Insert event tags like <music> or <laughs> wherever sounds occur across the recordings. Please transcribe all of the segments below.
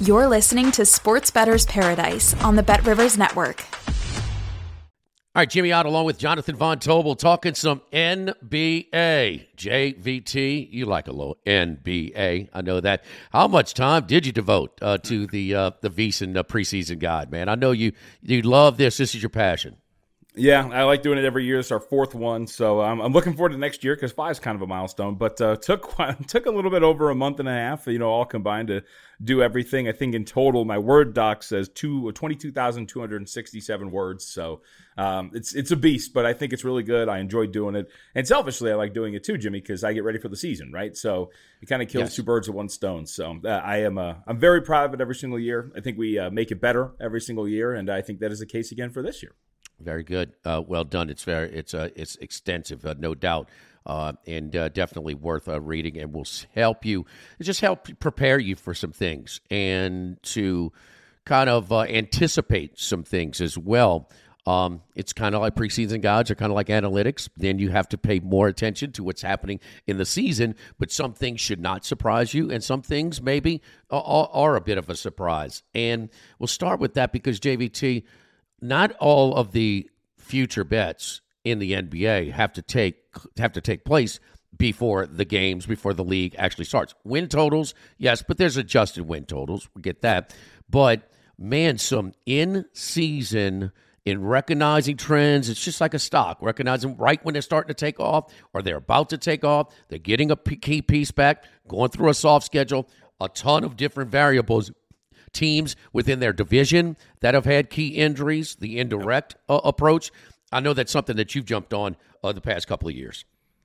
You're listening to Sports Bettor's Paradise on the Bet Rivers Network. All right, Jimmy Ott along with Jonathan Von Tobel talking some NBA. JVT, you like a little NBA. I know that. How much time did you devote uh, to the uh, the VSiN uh, preseason guide, man? I know you you love this. This is your passion. Yeah, I like doing it every year. It's our fourth one, so um, I'm looking forward to next year because five is kind of a milestone. But uh, took <laughs> took a little bit over a month and a half, you know, all combined to do everything. I think in total, my Word doc says two twenty two thousand two hundred sixty seven words. So um, it's it's a beast, but I think it's really good. I enjoy doing it, and selfishly, I like doing it too, Jimmy, because I get ready for the season, right? So it kind of kills yes. two birds with one stone. So uh, I am uh, I'm very proud of it every single year. I think we uh, make it better every single year, and I think that is the case again for this year. Very good. Uh, well done. It's very it's uh, it's extensive, uh, no doubt, uh, and uh, definitely worth uh, reading, and will help you just help prepare you for some things and to kind of anticipate some things as well. Um, it's kind of like preseason guides are kind of like analytics. Then you have to pay more attention to what's happening in the season. But some things should not surprise you, and some things maybe are, are a bit of a surprise. And we'll start with that because JVT not all of the future bets in the NBA have to take have to take place before the games, before the league actually starts. Win totals, yes, but there's adjusted win totals. We get that. But man, some in season in recognizing trends, it's just like a stock, recognizing right when they're starting to take off or they're about to take off. They're getting a key piece back, going through a soft schedule, a ton of different variables teams within their division that have had key injuries, the indirect uh, approach. I know that's something that you've jumped on uh, the past couple of years.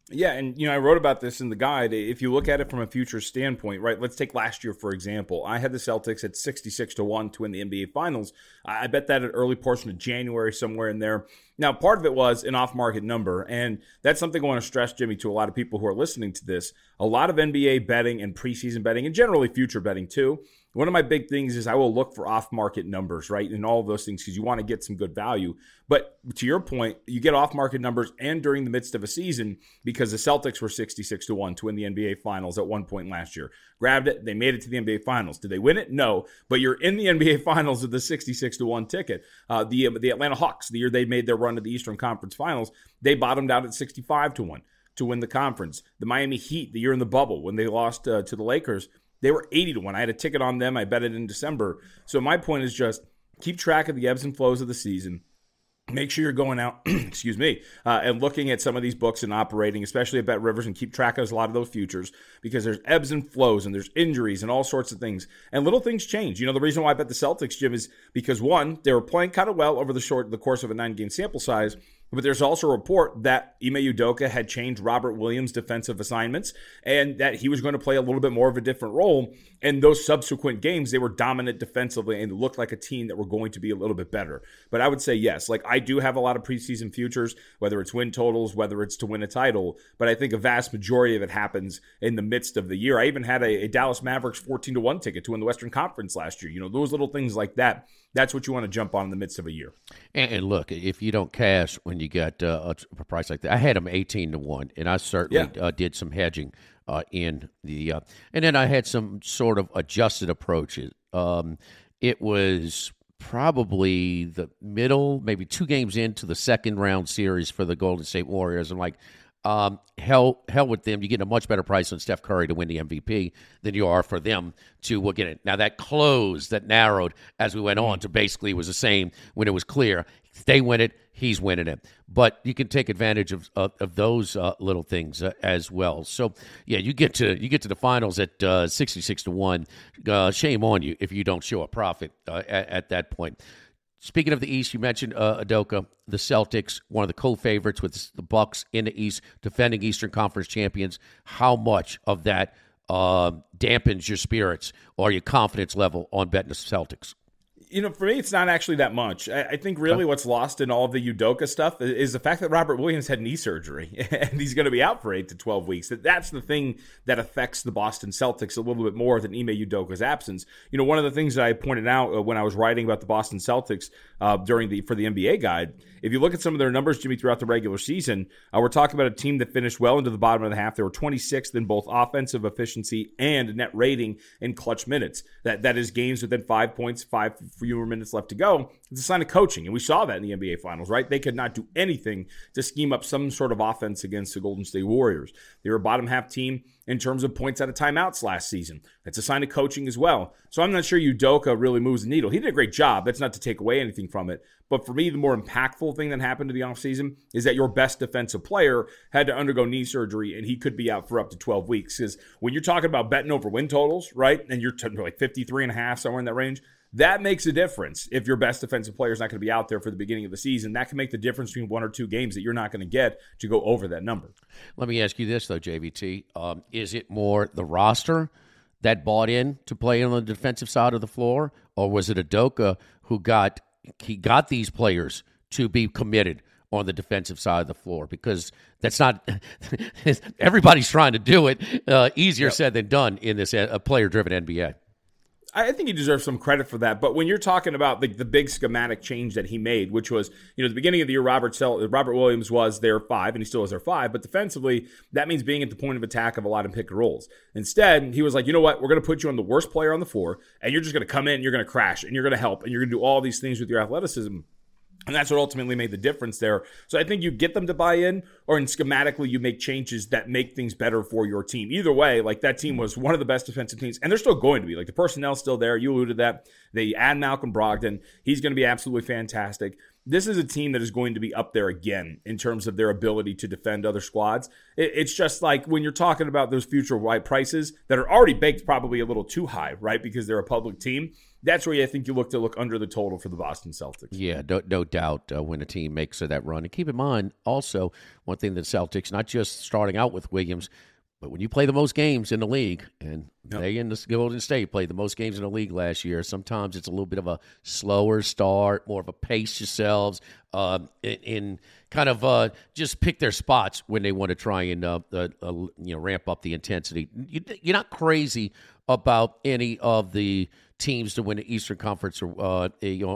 Yeah, and you know, I wrote about this in the guide. If you look at it from a future standpoint, right? Let's take last year for example. I had the Celtics at sixty-six to one to win the NBA Finals. I bet that at early portion of January, somewhere in there. Now, part of it was an off-market number, and that's something I want to stress, Jimmy, to a lot of people who are listening to this. A lot of NBA betting and preseason betting, and generally future betting too, one of my big things is I will look for off market numbers, right? And all of those things because you want to get some good value. But to your point, you get off market numbers and during the midst of a season because the Celtics were 66 to 1 to win the NBA Finals at one point last year. Grabbed it, they made it to the NBA Finals. Did they win it? No. But you're in the NBA <laughs> Finals with the 66 to 1 ticket. Uh, the, the Atlanta Hawks, the year they made their run to the Eastern Conference Finals, they bottomed out at 65 to 1 to win the conference. The Miami Heat, the year in the bubble when they lost uh, to the Lakers, they were 80 to 1. I had a ticket on them. I bet it in December. So my point is just keep track of the ebbs and flows of the season. Make sure you're going out, <clears throat> excuse me, uh, and looking at some of these books and operating, especially at Bet Rivers, and keep track of a lot of those futures because there's ebbs and flows and there's injuries and all sorts of things. And little things change. You know, the reason why I bet the Celtics, Jim, is because one, they were playing kind of well over the short the course of a nine game sample size. But there's also a report that Ime Udoka had changed Robert Williams' defensive assignments and that he was going to play a little bit more of a different role. And those subsequent games, they were dominant defensively and looked like a team that were going to be a little bit better. But I would say yes, like I do have a lot of preseason futures, whether it's win totals, whether it's to win a title. But I think a vast majority of it happens in the midst of the year. I even had a, a Dallas Mavericks 14 to 1 ticket to win the Western Conference last year. You know, those little things like that that's what you want to jump on in the midst of a year. And, and look, if you don't cash when you got uh, a price like that, I had them eighteen to one, and I certainly yeah. uh, did some hedging uh, in the, uh, and then I had some sort of adjusted approaches. Um, it was probably the middle, maybe two games into the second round series for the Golden State Warriors. I'm like, um, hell, hell with them. You get a much better price on Steph Curry to win the MVP than you are for them to get it. Now that closed, that narrowed as we went on to basically was the same when it was clear. They win it, he's winning it. But you can take advantage of of, of those uh, little things uh, as well. So yeah, you get to you get to the finals at uh, sixty six to one. Uh, shame on you if you don't show a profit uh, at, at, that point. Speaking of the East, you mentioned uh, Udoka, the Celtics, one of the co-favorites with the Bucks in the East, defending Eastern Conference champions. How much of that dampens your spirits or your confidence level on betting the Celtics? You know, for me, it's not actually that much. I, I think really what's lost in all of the Udoka stuff is the fact that Robert Williams had knee surgery <laughs> and he's going to be out for eight to 12 weeks. That That's the thing that affects the Boston Celtics a little bit more than Ime Udoka's absence. You know, one of the things that I pointed out uh, when I was writing about the Boston Celtics uh, during the for the NBA guide, if you look at some of their numbers, Jimmy, throughout the regular season, uh, we're talking about a team that finished well into the bottom of the half. They were 26th in both offensive efficiency and net rating in clutch minutes. That that is games within five points, five fewer minutes left to go. It's a sign of coaching, and we saw that in the NBA Finals. Right? They could not do anything to scheme up some sort of offense against the Golden State Warriors. They were a bottom half team in terms of points out of timeouts last season. That's a sign of coaching as well. So I'm not sure Udoka really moves the needle. He did a great job. That's not to take away anything from it. But for me, the more impactful thing that happened to the offseason is that your best defensive player had to undergo knee surgery and he could be out for up to 12 weeks. Because when you're talking about betting over win totals, right, and you're t- like 53 and a half, somewhere in that range, that makes a difference if your best defensive player is not going to be out there for the beginning of the season. That can make the difference between one or two games that you're not going to get to go over that number. Let me ask you this, though, JVT. Um, is it more the roster that bought in to play on the defensive side of the floor, or was it Udoka who got – he got these players to be committed on the defensive side of the floor because that's not <laughs> everybody's trying to do it. Uh, easier yep. said than done in this uh, player-driven NBA. I think he deserves some credit for that. But when you're talking about the, the big schematic change that he made, which was, you know, the beginning of the year, Robert Sel- Robert Williams was their five, and he still is their five. But defensively, that means being at the point of attack of a lot of pick and rolls. Instead, he was like, you know what? We're going to put you on the worst player on the floor, and you're just going to come in, you're going to crash, and you're going to help, and you're going to do all these things with your athleticism. And that's what ultimately made the difference there. So I think you get them to buy in, or in schematically, you make changes that make things better for your team. Either way, like that team was one of the best defensive teams, and they're still going to be. Like the personnel's still there. You alluded that. They add Malcolm Brogdon. He's going to be absolutely fantastic. This is a team that is going to be up there again in terms of their ability to defend other squads. It's just like when you're talking about those future white prices that are already baked probably a little too high, right? Because they're a public team that's where I think you look to look under the total for the Boston Celtics. Yeah, no, no doubt uh, when a team makes uh, that run. And keep in mind also one thing that Celtics, not just starting out with Williams, but when you play the most games in the league, and yep. they in the Golden State played the most games in the league last year, sometimes it's a little bit of a slower start, more of a pace yourselves, uh, in, in, kind of uh, just pick their spots when they want to try and uh, uh, uh you know ramp up the intensity. You, you're not crazy about any of the teams to win the Eastern Conference or, uh,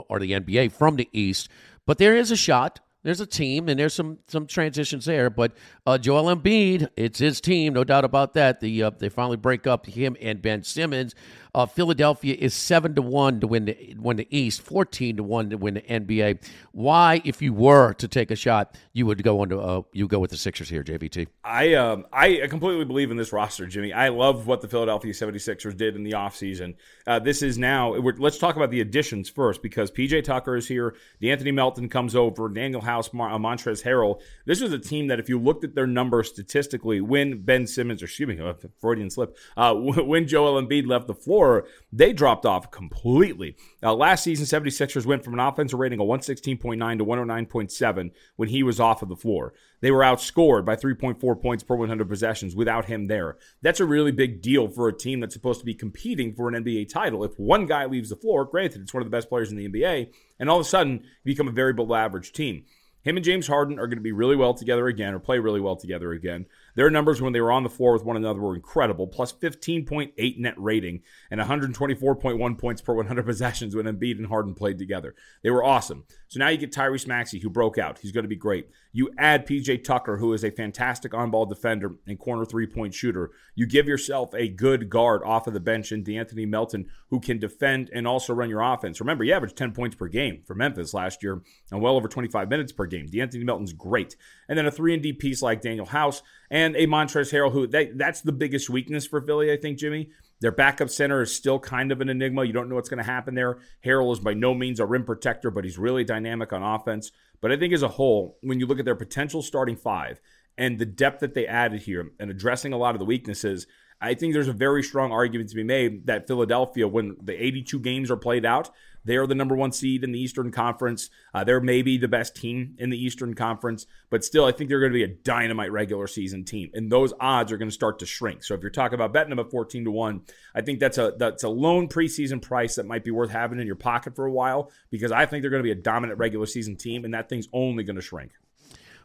or the NBA from the East. But there is a shot. There's a team, and there's some some transitions there. But uh, Joel Embiid, it's his team, no doubt about that. The uh, they finally break up him and Ben Simmons. Uh, Philadelphia is seven to one to win the win the East, fourteen to one to win the NBA. Why, if you were to take a shot, you would go on to uh, you go with the Sixers here, JVT? I um I completely believe in this roster, Jimmy. I love what the Philadelphia 76ers did in the offseason. Uh, this is now let's talk about the additions first because PJ Tucker is here, De'Anthony Melton comes over, Danuel House, Mar- uh, Montrezl Harrell. This was a team that if you looked at their numbers statistically, when Ben Simmons, or excuse me, <laughs> Freudian slip, uh, <laughs> when Joel Embiid left the floor they dropped off completely. Uh, last season, 76ers went from an offensive rating of 116.9 to 109.7 when he was off of the floor. They were outscored by 3.4 points per 100 possessions without him there. That's a really big deal for a team that's supposed to be competing for an NBA title. If one guy leaves the floor, granted, it's one of the best players in the NBA, and all of a sudden, you become a very below average team. Him and James Harden are going to be really well together again, or play really well together again. Their numbers when they were on the floor with one another were incredible, plus 15.8 net rating and 124.1 points per 100 possessions when Embiid and Harden played together. They were awesome. So now you get Tyrese Maxey, who broke out. He's going to be great. You add PJ Tucker, who is a fantastic on ball defender and corner three point shooter. You give yourself a good guard off of the bench in De'Anthony Melton, who can defend and also run your offense. Remember, he averaged 10 points per game for Memphis last year and well over 25 minutes per game. De'Anthony Melton's great. And then a 3 and D piece like Danuel House and a Montrezl Harrell, who that, that's the biggest weakness for Philly, I think, Jimmy, Their backup center is still kind of an enigma. You don't know what's going to happen there. Harrell is by no means a rim protector, but he's really dynamic on offense. But I think as a whole, when you look at their potential starting five and the depth that they added here and addressing a lot of the weaknesses, I think there's a very strong argument to be made that Philadelphia, when the 82 games are played out, they are the number one seed in the Eastern Conference. Uh, they're maybe the best team in the Eastern Conference, but still, I think they're going to be a dynamite regular season team, and those odds are going to start to shrink. So if you're talking about betting them at 14 to one, I think that's a that's a lone preseason price that might be worth having in your pocket for a while because I think they're going to be a dominant regular season team, and that thing's only going to shrink.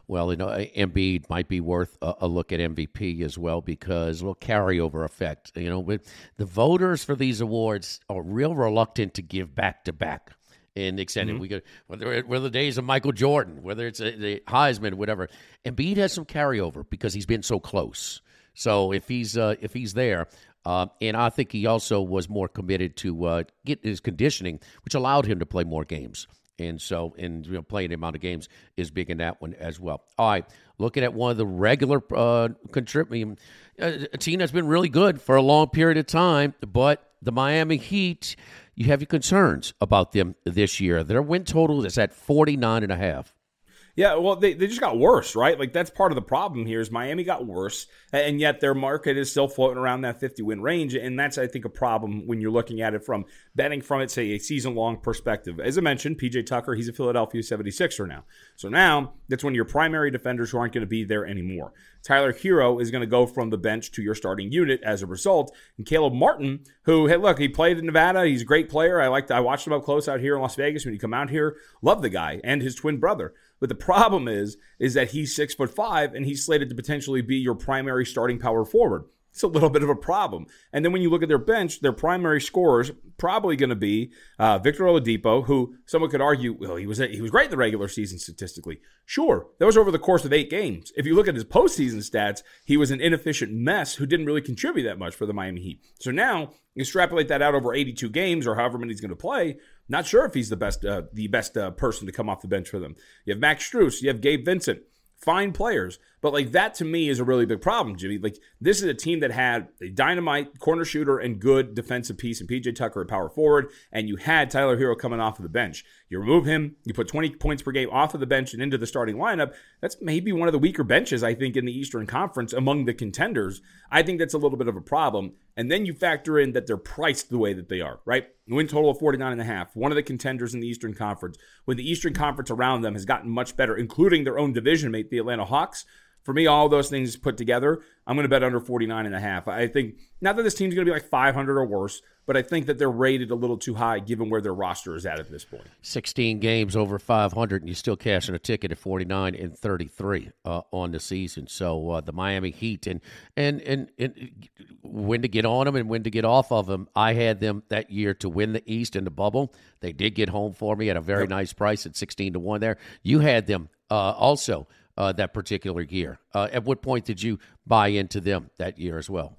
Well, you know, Embiid might be worth a, a, look at MVP as well because a little carryover effect. You know, the voters for these awards are real reluctant to give back to back In extended. Mm-hmm. We could whether it, whether the days of Michael Jordan, whether it's a, the Heisman, whatever. Embiid has some carryover because he's been so close. So if he's uh, if he's there, uh, and I think he also was more committed to uh, get his conditioning, which allowed him to play more games. And so, and you know, playing the amount of games is big in that one as well. All right, looking at one of the regular uh, contributing, uh, that's been really good for a long period of time, but the Miami Heat, you have your concerns about them this year. Their win total is at 49 and a half. Yeah, well, they, they just got worse, right? Like that's part of the problem here is Miami got worse, and yet their market is still floating around that 50 win range, and that's I think a problem when you're looking at it from betting from it, say a season long perspective. As I mentioned, PJ Tucker, he's a Philadelphia 76er now, so now that's one of your primary defenders who aren't going to be there anymore. Tyler Herro is going to go from the bench to your starting unit as a result, and Caleb Martin, who hey look, he played in Nevada, he's a great player. I liked I watched him up close out here in Las Vegas when he come out here. Love the guy and his twin brother. But the problem is, is that he's six foot five and he's slated to potentially be your primary starting power forward. It's a little bit of a problem. And then when you look at their bench, their primary scorers probably going to be uh, Victor Oladipo, who someone could argue, well, he was he was great in the regular season statistically. Sure, that was over the course of eight games. If you look at his postseason stats, he was an inefficient mess who didn't really contribute that much for the Miami Heat. So now you extrapolate that out over 82 games or however many he's going to play. Not sure if he's the best uh, the best uh, person to come off the bench for them. You have Max Strus, you have Gabe Vincent fine players. But like that to me is a really big problem, Jimmy. Like this is a team that had a dynamite corner shooter and good defensive piece and PJ Tucker at power forward, and you had Tyler Herro coming off of the bench. You remove him, you put 20 points per game off of the bench and into the starting lineup. That's maybe one of the weaker benches, I think, in the Eastern Conference among the contenders. I think that's a little bit of a problem. And then you factor in that they're priced the way that they are, right? Win total of 49 and a half. One of the contenders in the Eastern Conference. When the Eastern Conference around them has gotten much better, including their own division mate, the Atlanta Hawks. For me, all those things put together, I'm going to bet under 49 and a half. I think not that this team's going to be like 500 or worse, but I think that they're rated a little too high given where their roster is at at this point. 16 games over 500, and you're still cashing a ticket at 49 and 33 uh, on the season. So uh, the Miami Heat and, and and and when to get on them and when to get off of them. I had them that year to win the East in the bubble. They did get home for me at a very yep. nice price at 16 to one. There, you had them uh, also. Uh, that particular year. Uh, at what point did you buy into them that year as well?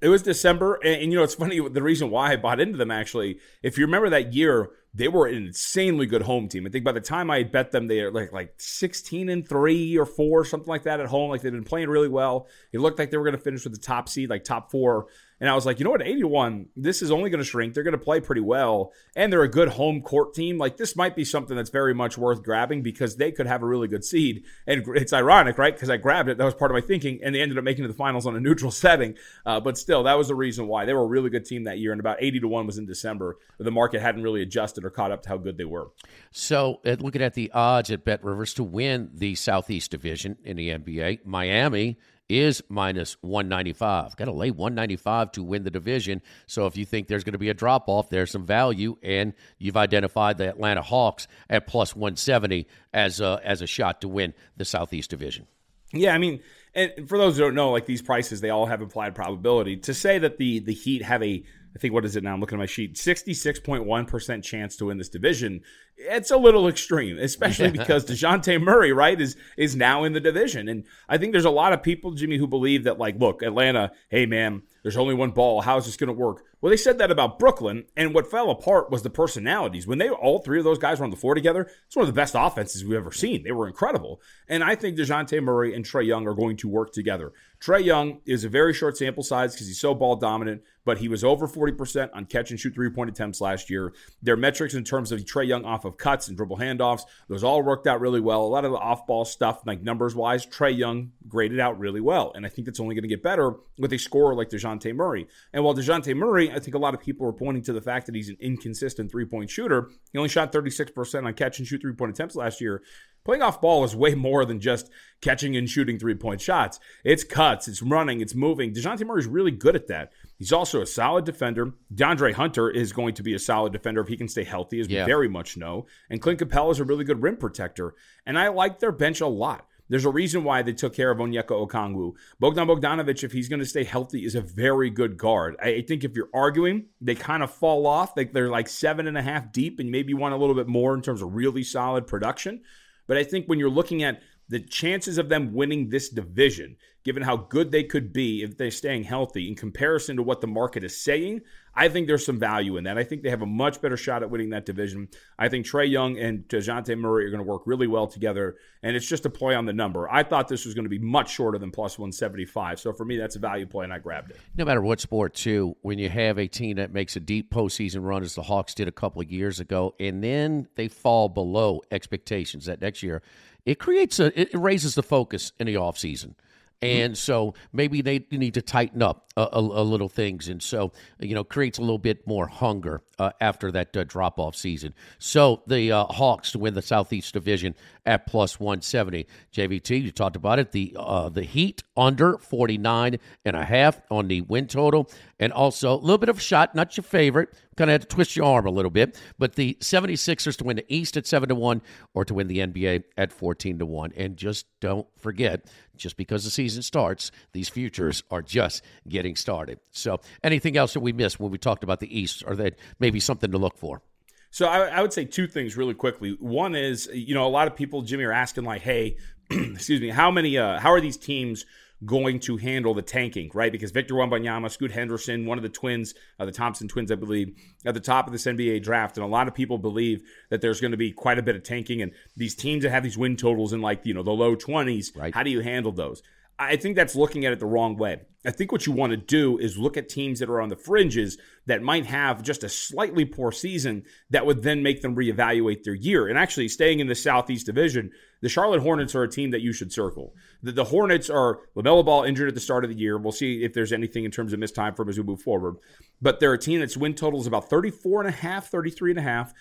It was December, and, and, you know it's funny. The reason why I bought into them actually, if you remember that year, they were an insanely good home team. I think by the time I bet them, they are like like sixteen and three or four, something like that at home. Like they've been playing really well. It looked like they were going to finish with the top seed, like top four and I was like, you know what, 81, this is only going to shrink. They're going to play pretty well. And they're a good home court team. Like, this might be something that's very much worth grabbing because they could have a really good seed. And it's ironic, right? Because I grabbed it. That was part of my thinking. And they ended up making it to the finals on a neutral <laughs> setting. Uh, but still, that was the reason why. They were a really good team that year. And about 80 to 1 was in December. The market hadn't really adjusted or caught up to how good they were. So, uh, looking at the odds at Bet Rivers to win the Southeast Division in the NBA, Miami is minus 195. Got to lay 195 to win the division. So if you think there's going to be a drop off, there's some value, and you've identified the Atlanta Hawks at plus 170 as a, as a shot to win the Southeast Division. Yeah, I mean, and for those who don't know, like these prices, they all have implied probability. To say that the the Heat have a I think what is it now? I'm looking at my sheet. 66.1% chance to win this division it's a little extreme, especially because DeJounte Murray, right, is is now in the division. And I think there's a lot of people, Jimmy, who believe that, like, look, Atlanta, hey man, there's only one ball. How is this going to work? Well, they said that about Brooklyn, and what fell apart was the personalities. When they all three of those guys were on the floor together, it's one of the best offenses we've ever seen. They were incredible. And I think DeJounte Murray and Trae Young are going to work together. Trae Young is a very short sample size because he's so ball dominant, but he was over 40% on catch and shoot three point attempts last year. Their metrics in terms of Trae Young off of cuts and dribble handoffs, those all worked out really well. A lot of the off ball stuff, like numbers wise, Trae Young graded out really well. And I think that's only going to get better with a scorer like DeJounte Murray. And while DeJounte Murray, I think a lot of people are pointing to the fact that he's an inconsistent three point shooter. He only shot 36% on catch and shoot three point attempts last year. Playing off ball is way more than just catching and shooting three point shots. It's cuts, it's running, it's moving. DeJounte Murray is really good at that. He's also a solid defender. DeAndre Hunter is going to be a solid defender if he can stay healthy, as yeah. we very much know. And Clint Capela is a really good rim protector. And I like their bench a lot. There's a reason why they took care of Onyeka Okongwu. Bogdan Bogdanovic, if he's going to stay healthy, is a very good guard. I think if you're arguing, they kind of fall off. Like they're like seven and a half deep, and maybe you want a little bit more in terms of really solid production. But I think when you're looking at the chances of them winning this division, given how good they could be if they're staying healthy in comparison to what the market is saying, I think there's some value in that. I think they have a much better shot at winning that division. I think Trae Young and DeJounte Murray are going to work really well together, and it's just a play on the number. I thought this was going to be much shorter than plus 175. So for me, that's a value play, and I grabbed it. No matter what sport, too, when you have a team that makes a deep postseason run, as the Hawks did a couple of years ago, and then they fall below expectations that next year, it creates a, it raises the focus in the offseason. And mm-hmm. so maybe they need to tighten up a, a, a, little things. And so, you know, creates a little bit more hunger uh, after that uh, drop off season. So the uh, Hawks to win the Southeast Division at plus 170. JVT, you talked about it. The, uh, the Heat under 49 and a half on the win total. And also a little bit of a shot, not your favorite. Kind of had to twist your arm a little bit. But the 76ers to win the East at 7 to 1 or to win the NBA at 14 to 1. And just don't forget, just because the season starts, these futures are just getting started. So anything else that we missed when we talked about the East or that maybe something to look for? So I, I, would say two things really quickly. One is, you know, a lot of people, Jimmy, are asking like, "Hey, <clears throat> excuse me, how many, uh, how are these teams going to handle the tanking, right? Because Victor Wembanyama, Scoot Henderson, one of the twins, uh, the Thompson twins, I believe, at the top of this NBA draft. And a lot of people believe that there's going to be quite a bit of tanking. And these teams that have these win totals in like, you know, the low 20s, right. how do you handle those? I think that's looking at it the wrong way. I think what you want to do is look at teams that are on the fringes that might have just a slightly poor season that would then make them reevaluate their year. And actually, staying in the Southeast Division, the Charlotte Hornets are a team that you should circle. The, the Hornets are LaMelo Ball injured at the start of the year. We'll see if there's anything in terms of missed time for them as we move forward. But they're a team that's win totals about 34 and a half, 33 and a half.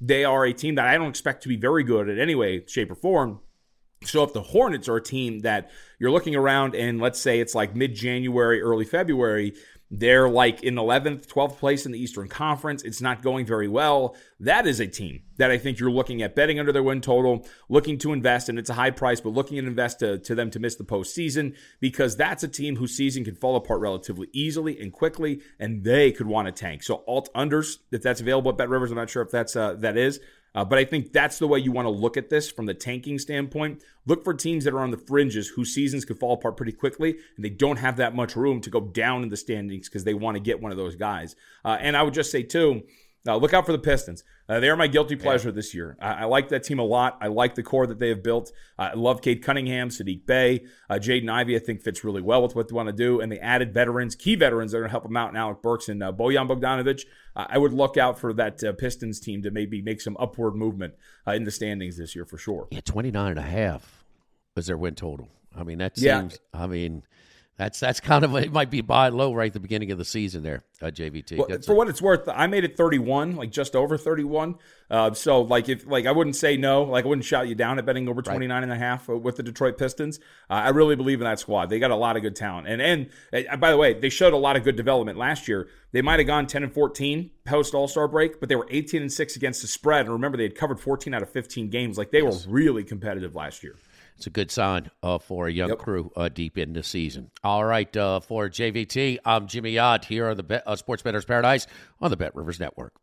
They are a team that I don't expect to be very good at any way, shape, or form. So if the Hornets are a team that you're looking around and let's say it's like mid January, early February, they're like in 11th, 12th place in the Eastern Conference. It's not going very well. That is a team that I think you're looking at betting under their win total, looking to invest, and it's a high price, but looking to invest to, to them to miss the postseason because that's a team whose season can fall apart relatively easily and quickly, and they could want to tank. So alt unders, if that's available at Bet Rivers, I'm not sure if that's uh, that is. Uh, but I think that's the way you want to look at this from the tanking standpoint. Look for teams that are on the fringes whose seasons could fall apart pretty quickly, and they don't have that much room to go down in the standings because they want to get one of those guys. Uh, and I would just say, too, uh, look out for the Pistons. Uh, they are my guilty pleasure yeah. this year. I, I, like that team a lot. I like the core that they have built. Uh, I love Cade Cunningham, Saddiq Bey, uh, Jaden Ivey. I think fits really well with what they want to do. And they added veterans, key veterans that are going to help them out. And Alec Burks and uh, Bojan Bogdanovic. I would look out for that uh, Pistons team to maybe make some upward movement uh, in the standings this year for sure. Yeah, 29 and a half was their win total. I mean, that seems, yeah. I mean, that's that's kind of it might be buy low right at the beginning of the season there, uh, JVT. Well, for a, what it's worth, I made it 31, like just over 31. Uh, so like if like I wouldn't say no, like I wouldn't shout you down at betting over 29 right. and a half uh, with the Detroit Pistons. Uh, I really believe in that squad. They got a lot of good talent. And and uh, by the way, they showed a lot of good development last year. They might have gone 10 and 14 post All-Star break, but they were 18 and 6 against the spread. And remember they had covered 14 out of 15 games. Like they yes. were really competitive last year. It's a good sign uh, for a young yep. crew uh, deep in the season. All right, uh, for JVT, I'm Jimmy Ott here on the Bet, uh, Sports Bettor's Paradise on the Bet Rivers Network.